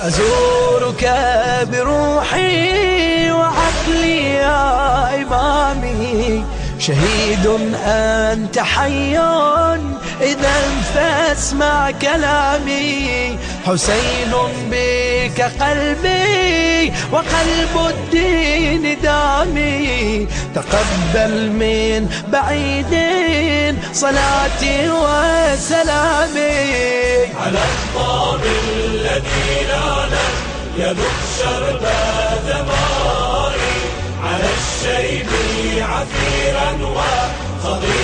أزورك بروحي وعقلي يا إمامي. شهيد أنت حي إذا فاسمع كلامي. حسين بك قلبي وقلب الدين دامي. تقبل من بعيد صلاتي وسلامي. على الطاب الذي لا يذوق شرب ثماري على الشيب عثيرا بالدماء